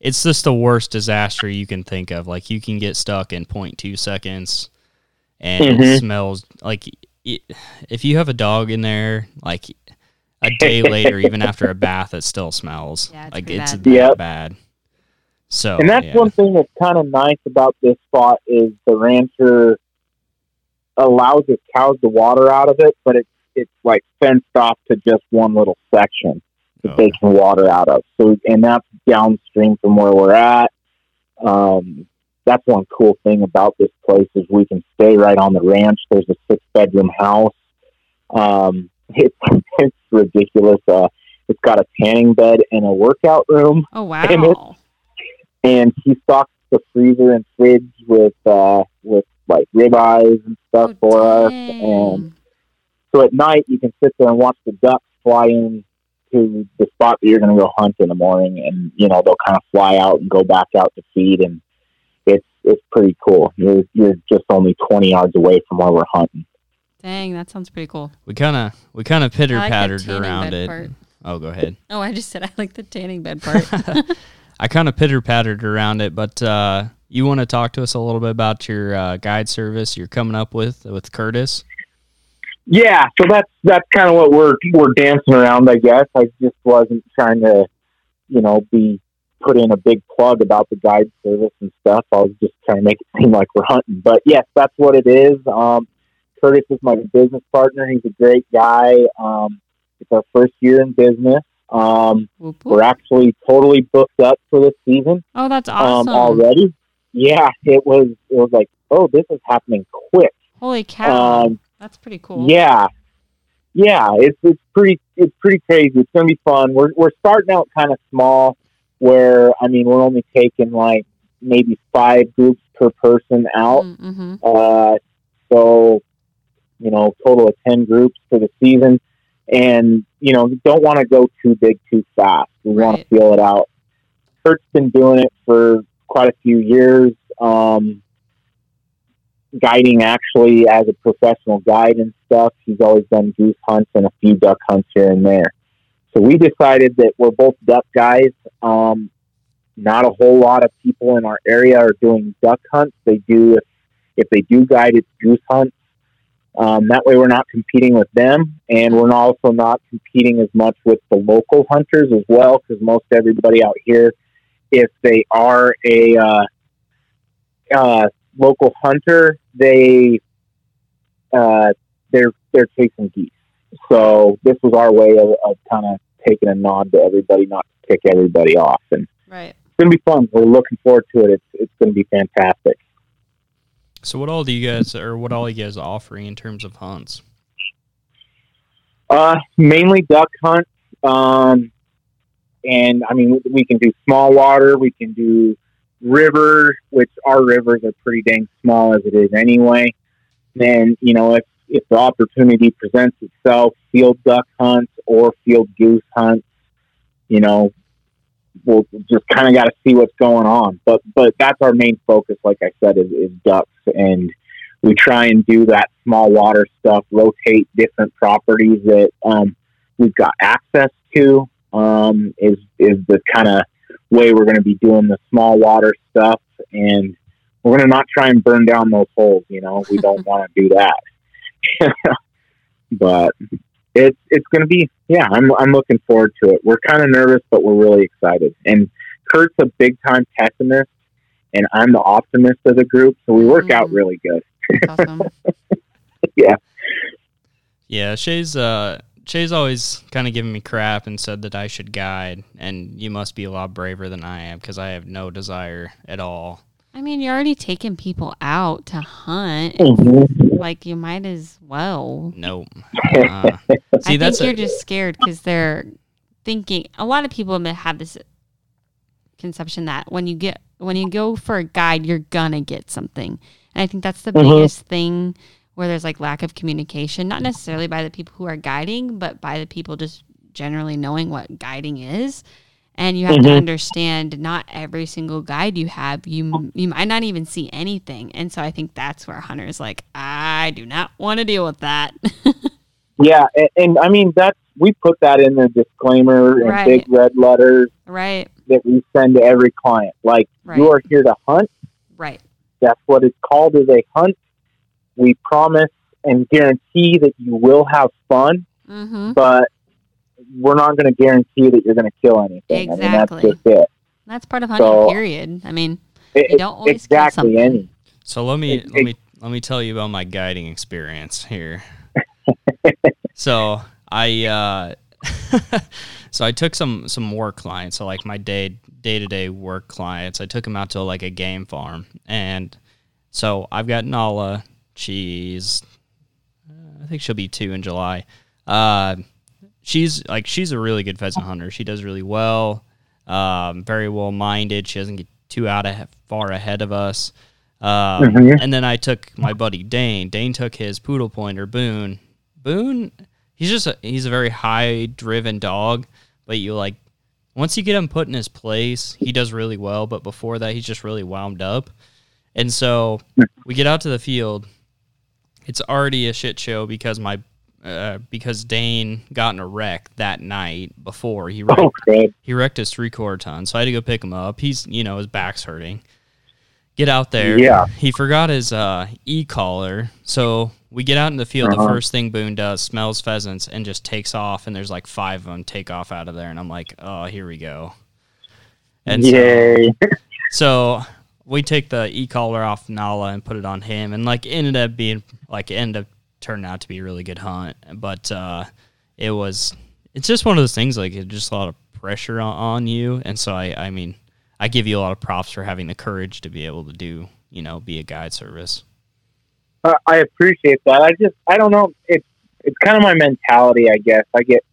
S1: it's just the worst disaster you can think of like you can get stuck in 0.2 seconds and it
S3: Mhm.
S1: smells like it, if you have a dog in there like a day [LAUGHS] later even after a bath it still smells
S2: Yeah, it's
S1: like it's
S2: bad.
S1: that
S3: Yep.
S1: bad so
S3: and that's
S1: yeah.
S3: one thing that's kind of nice about this spot is the rancher allows his cows to water out of it, but it's it's like fenced off to just one little section that
S1: Oh.
S3: they can water out of. So, and that's downstream from where we're at. Um, that's one cool thing about this place is we can stay right on the ranch. There's a six bedroom house. Um, [LAUGHS] it's it's ridiculous. Uh, it's got a tanning bed and a workout room
S2: Oh [LAUGHS] wow.
S3: And he stocks the freezer and fridge with uh with like ribeyes and stuff
S2: Oh,
S3: for us and so at night you can sit there and watch the ducks fly in to the spot that you're going to go hunt in the morning and you know they'll kind of fly out and go back out to feed and it's it's pretty cool you're you're just only 20 yards away from where we're hunting
S2: Dang, that sounds pretty cool.
S1: We kind of we kind of pitter
S2: I like
S1: pattered around it.
S2: part.
S1: Oh, go ahead.
S2: Oh, I just said I like the tanning bed part. [LAUGHS] [LAUGHS]
S1: I kind of pitter pattered around it, but uh, you want to talk to us a little bit about your uh, guide service you're coming up with with Curtis?
S3: Yeah, so that's that's kind of what we're we're dancing around, I guess. I just wasn't trying to, you know, be put in a big plug about the guide service and stuff. I was just trying to make it seem like we're hunting. But yes, that's what it is. Um, Curtis is my business partner. He's a great guy. Um, it's our first year in business. Um,
S2: Whoop, whoop.
S3: we're actually totally booked up for this season
S2: Oh, that's awesome.
S3: um, already. Yeah, it was. It was like, oh, this is happening quick.
S2: Holy cow.
S3: Um,
S2: that's pretty cool.
S3: yeah, yeah, it's it's pretty it's pretty crazy. It's gonna be fun. We're we're starting out kind of small, where I mean we're only taking like maybe five groups per person out.
S2: Mm-hmm.
S3: Uh, so you know, total of ten groups for the season, and you know, don't want to go too big too fast. We want to feel it out. Kurt's been doing it for quite a few years. Um, guiding actually as a professional guide and stuff. He's always done goose hunts and a few duck hunts here and there. So we decided that we're both duck guys. Um, not a whole lot of people in our area are doing duck hunts. They do if if they do guide, it's goose hunts. Um, that way, we're not competing with them, and we're also not competing as much with the local hunters as well, because most everybody out here, if they are a uh, uh, local hunter, they uh, they're they're chasing geese. So this was our way of, of kind of taking a nod to everybody, not to kick everybody off, and
S2: Right.
S3: it's gonna be fun. We're looking forward to it. It's it's gonna be fantastic.
S1: So, what all do you guys, or what all you guys offering in terms of hunts?
S3: Uh, mainly duck hunts. Um, and I mean, we can do small water. We can do river, which our rivers are pretty dang small as it is anyway. Then you know, if if the opportunity presents itself, field duck hunts or field goose hunts, you know, we'll just kind of got to see what's going on. But but that's our main focus, like I said, is, is ducks, and we try and do that small water stuff, rotate different properties that um, we've got access to. Um, is is the kind of way we're going to be doing the small water stuff, and we're going to not try and burn down those holes. You know, we don't [LAUGHS] want to do that. [LAUGHS] but it's it's going to be yeah. I'm I'm looking forward to it. We're kind of nervous, but we're really excited. And Kurt's a big time pessimist, and I'm the optimist of the group, so we work out
S2: Mm.
S3: really good.
S2: Awesome. [LAUGHS]
S1: Yeah, Yeah, Shay's uh Shay's always kind of given me crap and said that I should guide, and you must be a lot braver than I am because I have no desire at all.
S2: I mean, you're already taking people out to hunt. Like, you might as well.
S1: Nope. [LAUGHS] Uh, see,
S2: I think
S1: that's
S2: you're just scared because they're thinking. A lot of people have this conception that when you get when you go for a guide, you're gonna get something, and I think that's the
S3: Mhm.
S2: biggest thing where there's like lack of communication, not necessarily by the people who are guiding, but by the people just generally knowing what guiding is. And you have to
S3: Mhm.
S2: understand not every single guide you have, you you might not even see anything. And so I think that's where hunters like, I do not want to deal with that. [LAUGHS]
S3: Yeah, and, and I mean that's we put that in the disclaimer in
S2: Right.
S3: big red letters
S2: right,
S3: that we send to every client. Like
S2: Right.
S3: you are here to hunt.
S2: right.
S3: That's what it's called is a hunt. We promise and guarantee that you will have fun,
S2: Mm-hmm.
S3: but we're not going to guarantee that you're going to kill anything. I mean, that's
S2: Exactly.
S3: just it.
S2: That's part of hunting.
S3: So-
S2: period. I mean,
S3: It-
S2: You don't always kill something.
S3: any.
S1: so let me
S3: Ex-
S1: let me let me tell you about my guiding experience here. [LAUGHS] so I uh, [LAUGHS] so I took some some work clients, so like my day day to day work clients. I took them out to like a game farm, and so I've got Nala. She's uh, I think she'll be two in July. Uh, she's like she's a really good pheasant hunter. She does really well. Um, very well minded. She doesn't get too out of far ahead of us. Um,
S3: Mhm.
S1: And then I took my buddy Dane. Dane took his poodle pointer Boone. Boone, he's just a, he's a very high driven dog, but you like once you get him put in his place, he does really well. But before that, he's just really wound up. And so we get out to the field. It's already a shit show because my uh, because Dane got in a wreck that night before he wrecked
S3: Oh,
S1: he wrecked his three quarter ton, so I had to go pick him up. He's you know his back's hurting. Get out there.
S3: Yeah.
S1: He forgot his uh, e collar, so we get out in the field. The
S3: Uh-huh.
S1: first thing Boone does smells pheasants and just takes off, and there's like five of them take off out of there, and I'm like, oh, here we go. And so,
S3: Yay. [LAUGHS]
S1: so we take the e collar off Nala and put it on him, and like ended up being like ended up turning out to be a really good hunt. But uh, it was it's just one of those things like it's just a lot of pressure on, on you, and so I I mean I give you a lot of props for having the courage to be able to do you know be a guide service.
S3: I appreciate that. I just, I don't know. It's, it's kind of my mentality, I guess. I get,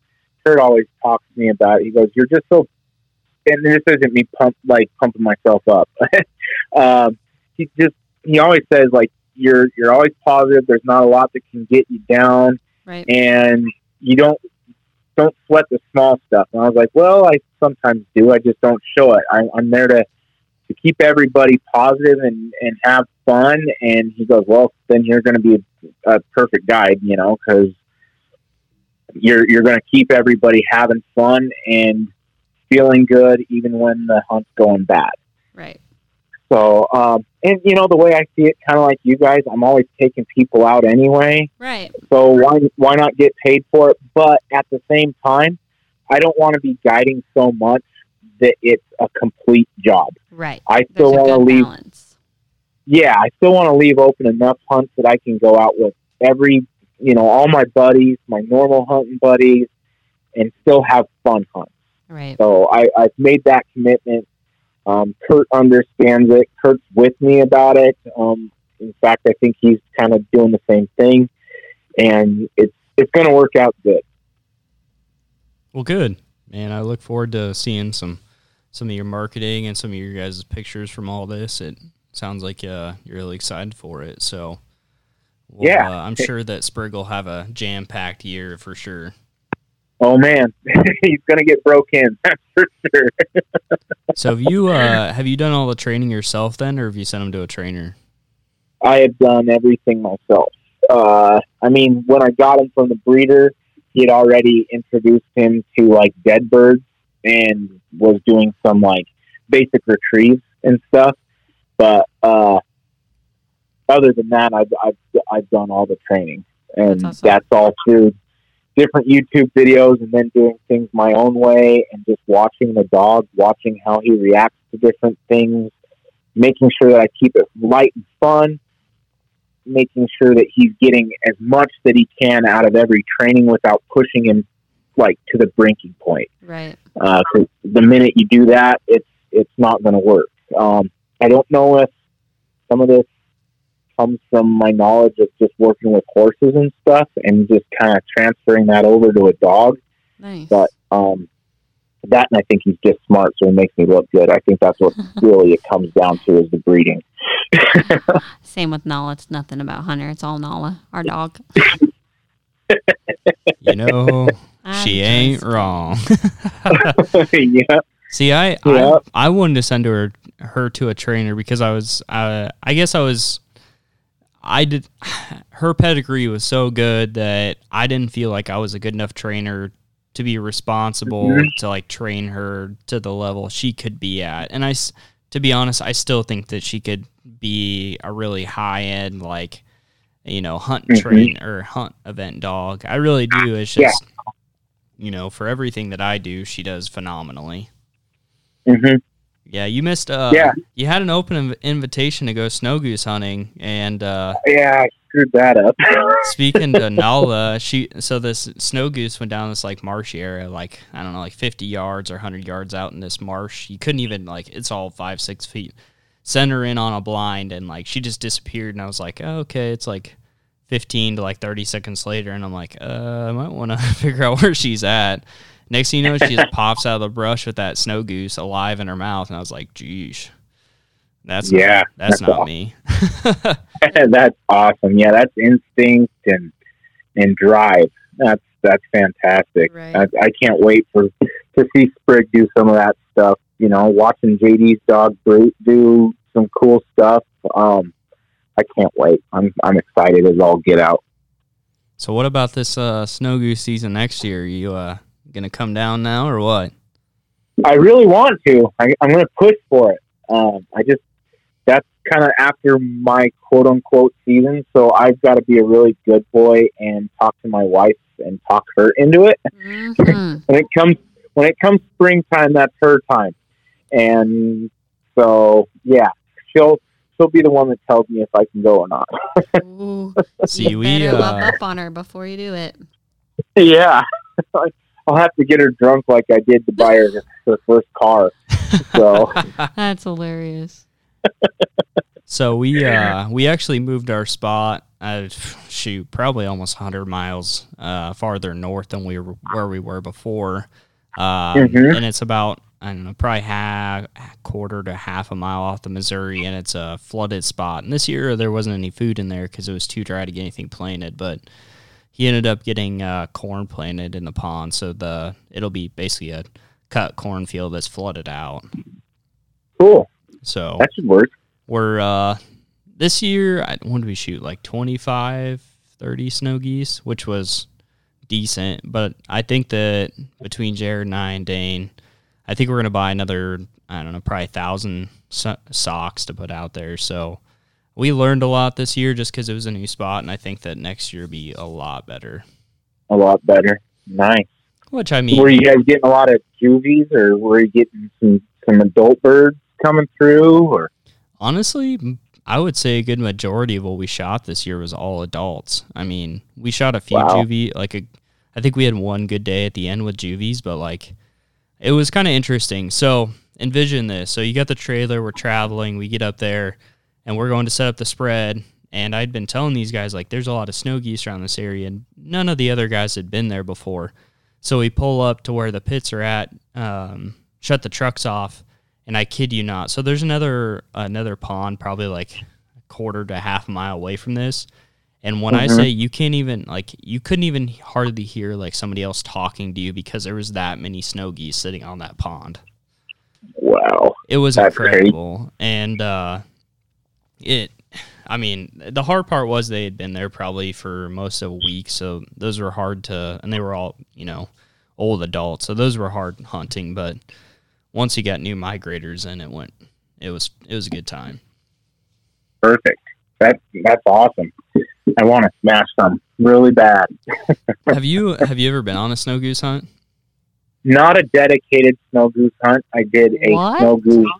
S3: Kurt always talks to me about it. He goes, you're just so, and this isn't me pump, like pumping myself up. [LAUGHS] um, he just, he always says like, you're, you're always positive. There's not a lot that can get you down
S2: Right.
S3: and you don't, don't sweat the small stuff. And I was like, well, I sometimes do. I just don't show it. I, I'm there to, to keep everybody positive and, and have fun. And he goes, well, then you're going to be a, a perfect guide, you know, because you're you're going to keep everybody having fun and feeling good, even when the hunt's going bad.
S2: Right.
S3: So, um, and you know, the way I see it, kind of like you guys, I'm always taking people out anyway.
S2: Right.
S3: So why why not get paid for it? But at the same time, I don't want to be guiding so much that it's a complete job.
S2: Right.
S3: I still want to leave
S2: balance.
S3: yeah, I still want to leave open enough hunts that I can go out with every, you know, all my buddies, my normal hunting buddies, and still have fun hunts.
S2: Right.
S3: So I, I've made that commitment. Um, Kurt understands it. Kurt's with me about it. Um, in fact, I think he's kind of doing the same thing, and it's it's going to work out good.
S1: Well, good man. I look forward to seeing some some of your marketing and some of your guys' pictures from all this. It sounds like uh, you're really excited for it. So, well,
S3: Yeah.
S1: uh, I'm sure that Sprig will have a jam packed year for sure.
S3: Oh man, [LAUGHS] he's going to get broke in. [LAUGHS] That's for sure.
S1: So, have you uh, have you done all the training yourself then, or have you sent him to a trainer?
S3: I have done everything myself. Uh, I mean, when I got him from the breeder, he had already introduced him to like dead birds and was doing some like basic retrieves and stuff. But uh, other than that, I've, I've I've done all the training, and
S2: That's awesome.
S3: that's all through different YouTube videos, and then doing things my own way, and just watching the dog, watching how he reacts to different things, making sure that I keep it light and fun, making sure that he's getting as much that he can out of every training without pushing him like to the breaking point.
S2: Right.
S3: Uh, the minute you do that, it's it's not going to work. Um, I don't know if some of this comes from my knowledge of just working with horses and stuff, and just kind of transferring that over to a dog.
S2: Nice.
S3: But um, that, and I think he's just smart, so he makes me look good. I think that's what [LAUGHS] really it comes down to is the breeding. [LAUGHS]
S2: Same with Nala. It's nothing about Hunter. It's all Nala, our dog. [LAUGHS]
S1: You know,
S2: I'm
S1: she ain't
S2: just-
S1: wrong.
S3: yeah,
S1: See, I,
S3: Yeah.
S1: I I wanted to send her her to a trainer because I was uh, I guess I was I did [SIGHS] her pedigree was so good that I didn't feel like I was a good enough trainer to be responsible
S3: Mhm.
S1: to like train her to the level she could be at. And I to be honest, I still think that she could be a really high end like you know, hunt
S3: Mhm.
S1: train or hunt event dog. I really do. It's
S3: Yeah.
S1: just you know, for everything that I do, she does phenomenally.
S3: hmm
S1: Yeah, you missed. Uh,
S3: Yeah.
S1: you had an open inv- invitation to go snow goose hunting, and uh,
S3: Yeah, I screwed that up. [LAUGHS]
S1: speaking to Nala, she so this snow goose went down this like marshy area, like I don't know, like fifty yards or hundred yards out in this marsh. You couldn't even like it's all five six feet. Send her in on a blind, and like she just disappeared. And I was like, oh, okay, it's like fifteen to like thirty seconds later, and I'm like, uh, I might want to [LAUGHS] figure out where she's at. Next thing you know, she just [LAUGHS] pops out of the brush with that snow goose alive in her mouth, and I was like, geez. That's
S3: Yeah,
S1: not, that's,
S3: that's
S1: not
S3: awesome.
S1: me. [LAUGHS] [LAUGHS]
S3: that's awesome. Yeah, that's instinct and and drive. That's that's fantastic.
S2: Right.
S3: I, I can't wait for to see Sprig do some of that stuff. You know, watching JD's dog Brute do some cool stuff. Um, I can't wait. I'm I'm excited as all get out.
S1: So what about this uh, snow goose season next year? You uh, gonna come down now or what?
S3: I really want to. I, I'm going to push for it. Um, I just that's kind of after my quote unquote season, so I've got to be a really good boy and talk to my wife and talk her into it.
S2: Mhm. [LAUGHS]
S3: when it comes when it comes springtime, that's her time, and so yeah, she'll she'll be the one that tells me if I can go or not.
S2: Ooh,
S1: See,
S2: you
S1: we
S2: better love
S1: uh,
S2: up on her before you do it. [LAUGHS]
S3: yeah, [LAUGHS] I'll have to get her drunk like I did to buy her [LAUGHS] her first car. So [LAUGHS]
S2: That's hilarious.
S1: so we uh, we actually moved our spot. Uh, shoot, probably almost 100 miles uh, farther north than we were where we were before, um,
S3: Mhm.
S1: and it's about I don't know, probably half quarter to half a mile off the Missouri, and it's a flooded spot. And this year there wasn't any food in there because it was too dry to get anything planted, but he ended up getting uh, corn planted in the pond, so the it'll be basically a cut cornfield that's flooded out.
S3: cool,
S1: So
S3: that should work.
S1: we're uh this year I did we shoot like 25 30 snow geese which was decent but I think that between Jared and I and Dane I think we're gonna buy another I don't know probably a thousand so- socks to put out there so we learned a lot this year just because it was a new spot and I think that next year will be a lot better
S3: A lot better. Nice.
S1: which I mean
S3: were you guys getting a lot of juvies, or were you getting some some adult birds coming through? Or
S1: Honestly, I would say a good majority of what we shot this year was all adults. I mean, we shot a few
S3: Wow.
S1: juvie, like a, I think we had one good day at the end with juvies, but like, it was kind of interesting. So envision this: so you got the trailer, we're traveling, we get up there, and we're going to set up the spread. And I'd been telling these guys like, there's a lot of snow geese around this area, and none of the other guys had been there before. So we pull up to where the pits are at, um, shut the trucks off, and I kid you not. So there's another another pond, probably like a quarter to a half a mile away from this. And when I
S3: Mhm.
S1: say you can't even like you couldn't even hardly hear like somebody else talking to you because there was that many snow geese sitting on that pond.
S3: wow,
S1: It was
S3: That's
S1: incredible. And uh it I mean, the hard part was they had been there probably for most of a week, so those were hard to and they were all, you know, old adults. So those were hard hunting, but once you got new migrators in it went it was it was a good time.
S3: perfect. That that's awesome. I want to smash some really bad. [LAUGHS]
S1: have you have you ever been on a snow goose hunt?
S3: Not a dedicated snow goose hunt. I did a
S2: What?
S3: snow goose.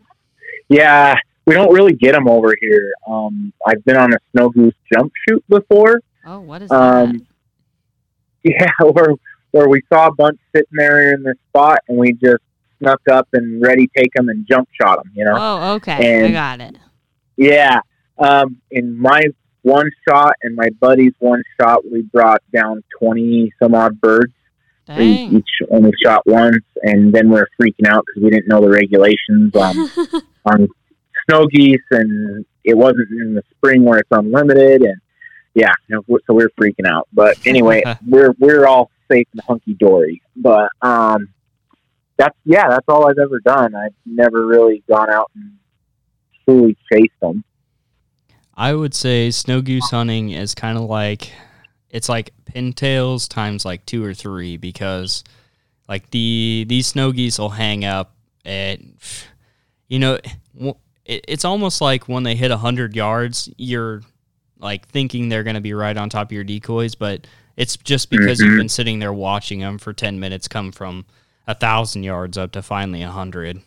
S3: Yeah, we don't really get them over here. Um, I've been on a snow goose jump shoot before.
S2: Oh, what is that?
S3: Um, [LAUGHS] yeah, where where we saw a bunch sitting there in the spot, and we just snuck up and ready take them and jump shot them. You know.
S2: Oh, okay. I got it.
S3: Yeah. Um, in my one shot and my buddy's one shot, we brought down 20 some odd birds. We each only shot once, and then we are freaking out because we didn't know the regulations on, [LAUGHS] on snow geese, and it wasn't in the spring where it's unlimited. And yeah, so we are freaking out. But anyway, [LAUGHS] we're, we're all safe and hunky dory. But um, that's, yeah, that's all I've ever done. I've never really gone out and truly chased them.
S1: I would say snow goose hunting is kind of like it's like pintails times like two or three because like the these snow geese will hang up at you know it, it's almost like when they hit 100 yards you're like thinking they're going to be right on top of your decoys but it's just because you've
S3: Mhm.
S1: been sitting there watching them for 10 minutes come from a thousand yards up to finally a hundred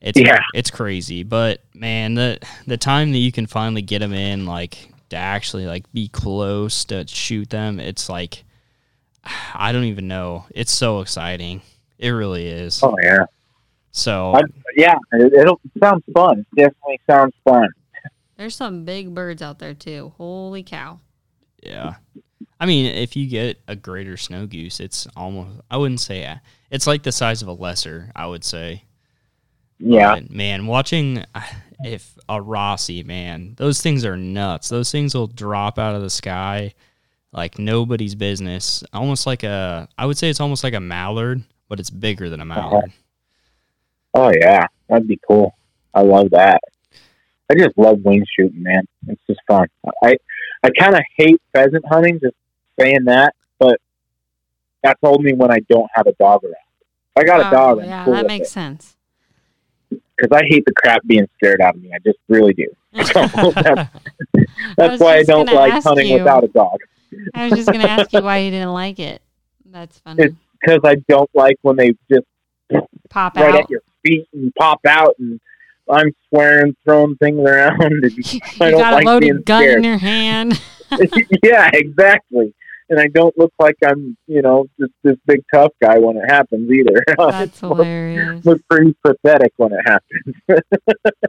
S1: It's
S3: Yeah.
S1: it's crazy, but man, the the time that you can finally get them in, like to actually like be close to shoot them, it's like [SIGHS] I don't even know. It's so exciting. It really is.
S3: Oh yeah,
S1: So
S3: I- yeah. It, it'll it sounds fun. Definitely sounds fun.
S2: There's some big birds out there too. Holy cow.
S1: yeah, I mean, if you get a greater snow goose, it's almost I wouldn't say a- it's like the size of a lesser. I would say.
S3: Yeah,
S1: But, man, watching [SIGHS] if a Rossi, man, those things are nuts. Those things will drop out of the sky like nobody's business. Almost like a, I would say it's almost like a mallard, but it's bigger than a mallard. Uh-huh.
S3: Oh yeah, that'd be cool. I love that. I just love wing shooting, man. It's just fun. I I kind of hate pheasant hunting. Just saying that, but that's only when I don't have a dog around. If I got a oh, dog.
S2: Oh, yeah,
S3: cool
S2: that makes
S3: it.
S2: sense.
S3: because I hate the crap being scared out of me. I just really do. [LAUGHS] So [LAUGHS] that's, that's why I don't like hunting
S2: you.
S3: without a dog.
S2: I was just gonna ask you why you didn't like it. That's [LAUGHS] funny.
S3: It's- Because I don't like when they just
S2: Pop
S3: right
S2: out.
S3: at your feet and pop out, and I'm swearing, throwing things around. [LAUGHS] And
S2: you
S3: I don't
S2: got
S3: like
S2: a loaded
S3: being
S2: gun in your hand. [LAUGHS] [LAUGHS]
S3: yeah, exactly. And I don't look like I'm, you know, just this big tough guy when it happens either.
S2: That's
S3: I look-
S2: hilarious.
S3: look pretty pathetic when it happens.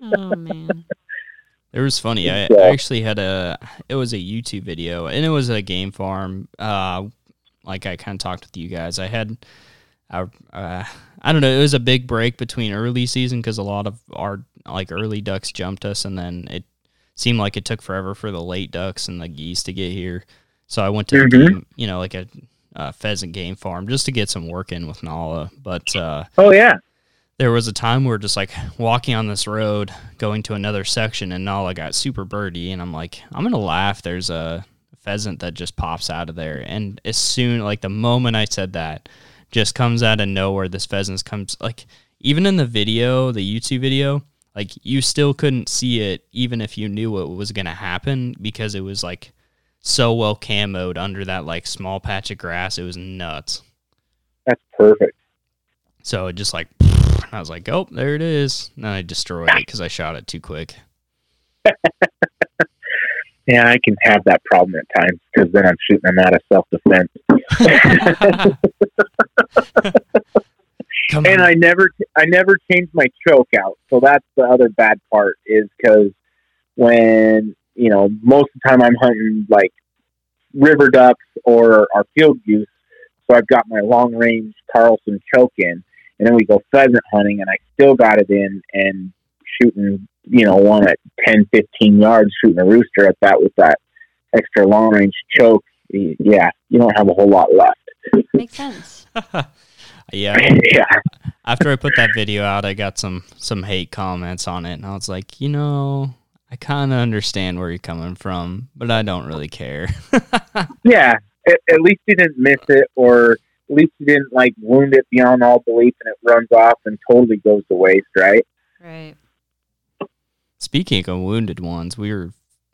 S2: Oh man.
S1: It was funny. I,
S3: Yeah.
S1: I actually had a, it was a YouTube video and it was a game farm. Uh, like I kind of talked with you guys. I had, I, uh, I don't know. It was a big break between early season because a lot of our like early ducks jumped us, and then it seemed like it took forever for the late ducks and the geese to get here. So I went to,
S3: Mhm.
S1: game, you know, like a, uh pheasant game farm just to get some work in with Nala. But uh,
S3: oh yeah,
S1: there was a time where just like walking on this road, going to another section, and Nala got super birdy, and I'm like, I'm gonna laugh. There's a pheasant that just pops out of there, and as soon like the moment I said that, just comes out of nowhere. This pheasant comes like even in the video, the YouTube video, like you still couldn't see it, even if you knew what was gonna happen because it was like so well camoed under that like small patch of grass. It was nuts.
S3: that's perfect.
S1: So it just like, [LAUGHS] I was like, oh, there it is. And then I destroyed it because I shot it too quick. [LAUGHS]
S3: Yeah, I can have that problem at times because then I'm shooting them out of self defense. And. I never, I never change my choke out. So that's the other bad part is because when you know most of the time I'm hunting like river ducks or our field goose, so I've got my long range Carlson choke in, and then we go pheasant hunting, and I still got it in and shooting, you know, one at 10, 15 yards, shooting a rooster at that with that extra long range choke. Yeah, you don't have a whole lot left.
S2: Makes sense. [LAUGHS]
S1: yeah. [LAUGHS]
S3: yeah.
S1: After I put that video out, I got some some hate comments on it, and I was like, you know, I kind of understand where you're coming from, but I don't really care. [LAUGHS]
S3: Yeah, at, at least you didn't miss it, or at least you didn't like wound it beyond all belief, and it runs off and totally goes to waste, right?
S2: Right.
S1: Speaking of wounded ones, we were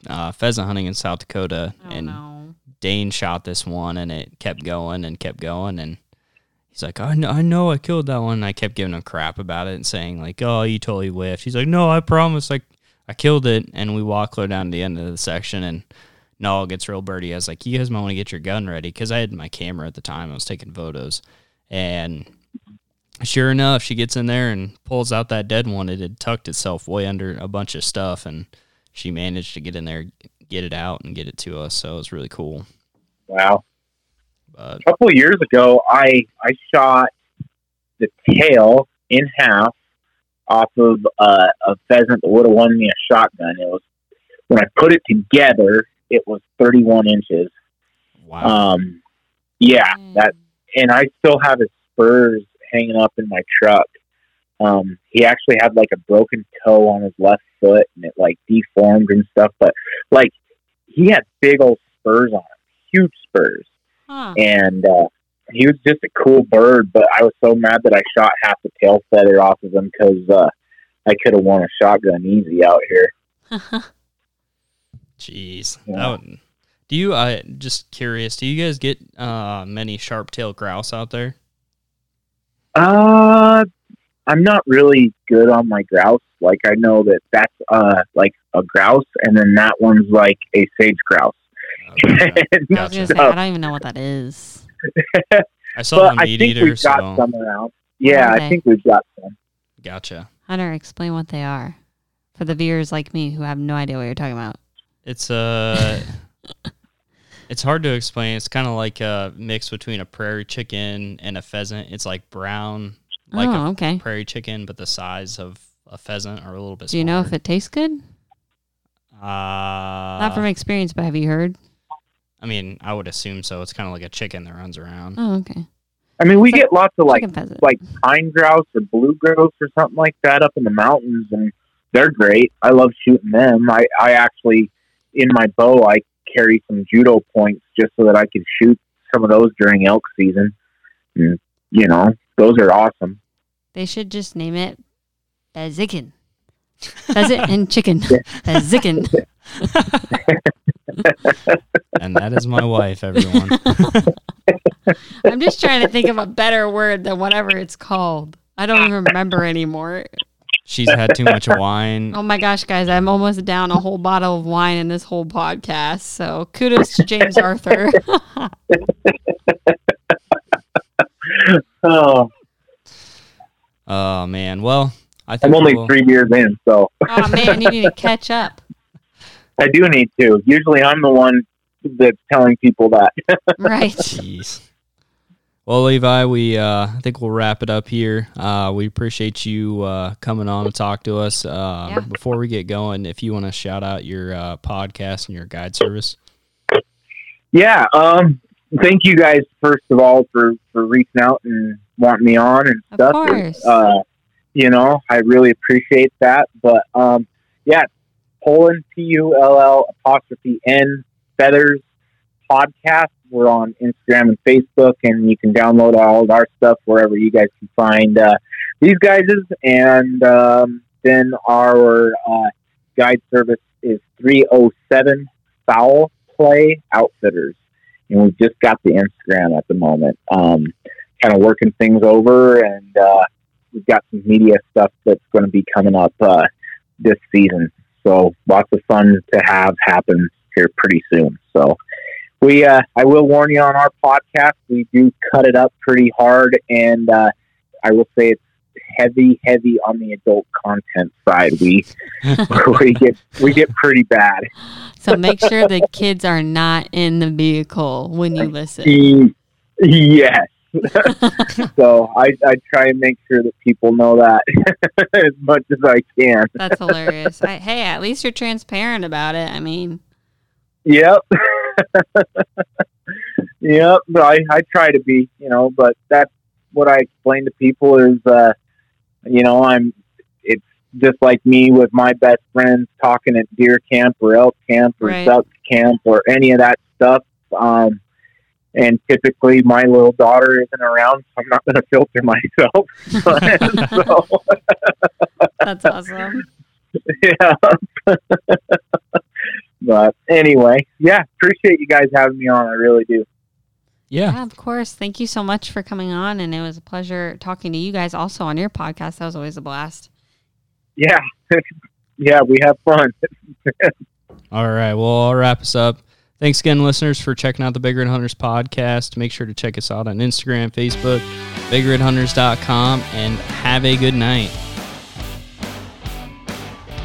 S1: uh, pheasant hunting in South Dakota,
S2: Oh
S1: and
S2: no.
S1: Dane shot this one and it kept going and kept going and he's like, I know, I know I killed that one. And I kept giving him crap about it and saying like, oh, you totally whiffed. He's like, no, I promise. Like I killed it. And we walk clear down to the end of the section and Nala gets real birdie. I was like, you guys might want to get your gun ready because I had my camera at the time. I was taking photos and sure enough, she gets in there and pulls out that dead one. It had tucked itself way under a bunch of stuff and she managed to get in there, get it out and get it to us. So it was really cool.
S3: Wow.
S1: But
S3: A couple of years ago, I I shot the tail in half off of uh, a pheasant that would have won me a shotgun. It was when I put it together, it was 31 inches.
S1: wow.
S3: Um, yeah, that and I still have his spurs hanging up in my truck. Um, he actually had like a broken toe on his left foot and it like deformed and stuff, but like he had big old spurs on him, huge spurs.
S2: Huh.
S3: And uh, he was just a cool bird, but I was so mad that I shot half the tail feather off of him because uh, I could have won a shotgun easy out here. [LAUGHS]
S1: Jeez.
S3: Yeah.
S1: Would, do you? I just curious. Do you guys get uh, many sharp tailed grouse out there?
S3: Uh, I'm not really good on my grouse. Like I know that that's uh like a grouse, and then that one's like a sage grouse.
S1: Okay. [LAUGHS]
S2: I was gonna say I don't even know what that is. [LAUGHS]
S1: I saw
S3: but
S1: the
S3: I think
S1: eater,
S3: we've got
S1: so
S3: some around. Yeah,
S2: Okay.
S3: I think we've got some.
S1: gotcha.
S2: Hunter, explain what they are for the viewers like me who have no idea what you're talking about.
S1: It's uh [LAUGHS] It's hard to explain. It's kind of like a mix between a prairie chicken and a pheasant. It's like brown, like
S2: oh,
S1: a
S2: okay.
S1: prairie chicken, but the size of a pheasant or a little bit.
S2: Do you know if it tastes good?
S1: Uh,
S2: Not from experience, but have you heard?
S1: I mean, I would assume so. It's kind of like a chicken that runs around.
S2: Oh, okay.
S3: I mean, we
S2: It's
S3: get lots of like
S2: pheasant.
S3: like pine grouse or blue grouse or something like that up in the mountains, and they're great. I love shooting them. I I actually in my bow I carry some judo points just so that I can shoot some of those during elk season. And you know, those are awesome.
S2: They should just name it Bezikin. Pheasant and chicken. [LAUGHS]
S3: Yeah.
S2: Bezikin. [LAUGHS]
S1: and that is my wife, everyone. [LAUGHS]
S2: I'm just trying to think of a better word than whatever it's called. I don't even remember anymore.
S1: She's had too much wine. [LAUGHS]
S2: Oh my gosh, guys, I'm almost down a whole bottle of wine in this whole podcast. So kudos to James [LAUGHS] Arthur. [LAUGHS]
S3: Oh,
S1: Oh man. Well, I think
S3: I'm only
S1: we'll-
S3: three years in, so
S2: oh man, you need to catch up.
S3: I do need to. Usually, I'm the one that's telling people that.
S2: Right.
S1: Jeez. Well, Levi, we uh, I think we'll wrap it up here. Uh, we appreciate you uh, coming on to talk to us. Uh,
S2: Yeah.
S1: Before we get going, if you want to shout out your uh, podcast and your guide service.
S3: Yeah. Um. Thank you guys first of all for for reaching out and wanting me on and
S2: Of
S3: stuff.
S2: course.
S3: Uh, you know, I really appreciate that. But um, yeah, Pull'n P U L L apostrophe N feathers podcast. We're on Instagram and Facebook, and you can download all of our stuff wherever you guys can find uh, these guys's. And um, then our uh, guide service is three oh seven Fowl Play Outfitters, and we've just got the Instagram at the moment. Um, kind of working things over, and uh, we've got some media stuff that's going to be coming up uh, this season. So lots of fun to have happen here pretty soon. So we, uh, I will warn you on our podcast, we do cut it up pretty hard, and uh, I will say it's heavy, heavy on the adult content side. We [LAUGHS] we get we get pretty bad.
S2: So make sure the kids are not in the vehicle when you listen.
S3: Yes. [LAUGHS] so I, I try and make sure that people know that [LAUGHS] as much as I can.
S2: That's hilarious. I, hey, at least you're transparent about it. I mean,
S3: Yep. [LAUGHS] yep. But I, I try to be, you know, but that's what I explain to people is, uh, you know, I'm, it's just like me with my best friends talking at deer camp or elk camp or
S2: Right.
S3: duck camp or any of that stuff. Um, and typically my little daughter isn't around, so I'm not going to filter [LAUGHS] myself. so, [LAUGHS]
S2: that's awesome.
S3: yeah. But anyway, yeah, appreciate you guys having me on. I really do.
S1: Yeah.
S2: Yeah, of course. Thank you so much for coming on. And it was a pleasure talking to you guys also on your podcast. That was always a blast.
S3: Yeah, [LAUGHS] yeah, we have fun. [LAUGHS]
S1: All right. Well, I'll wrap us up. Thanks again, listeners, for checking out the Big Red Hunters podcast. Make sure to check us out on Instagram, Facebook, bigredhunters.com, and have a good night.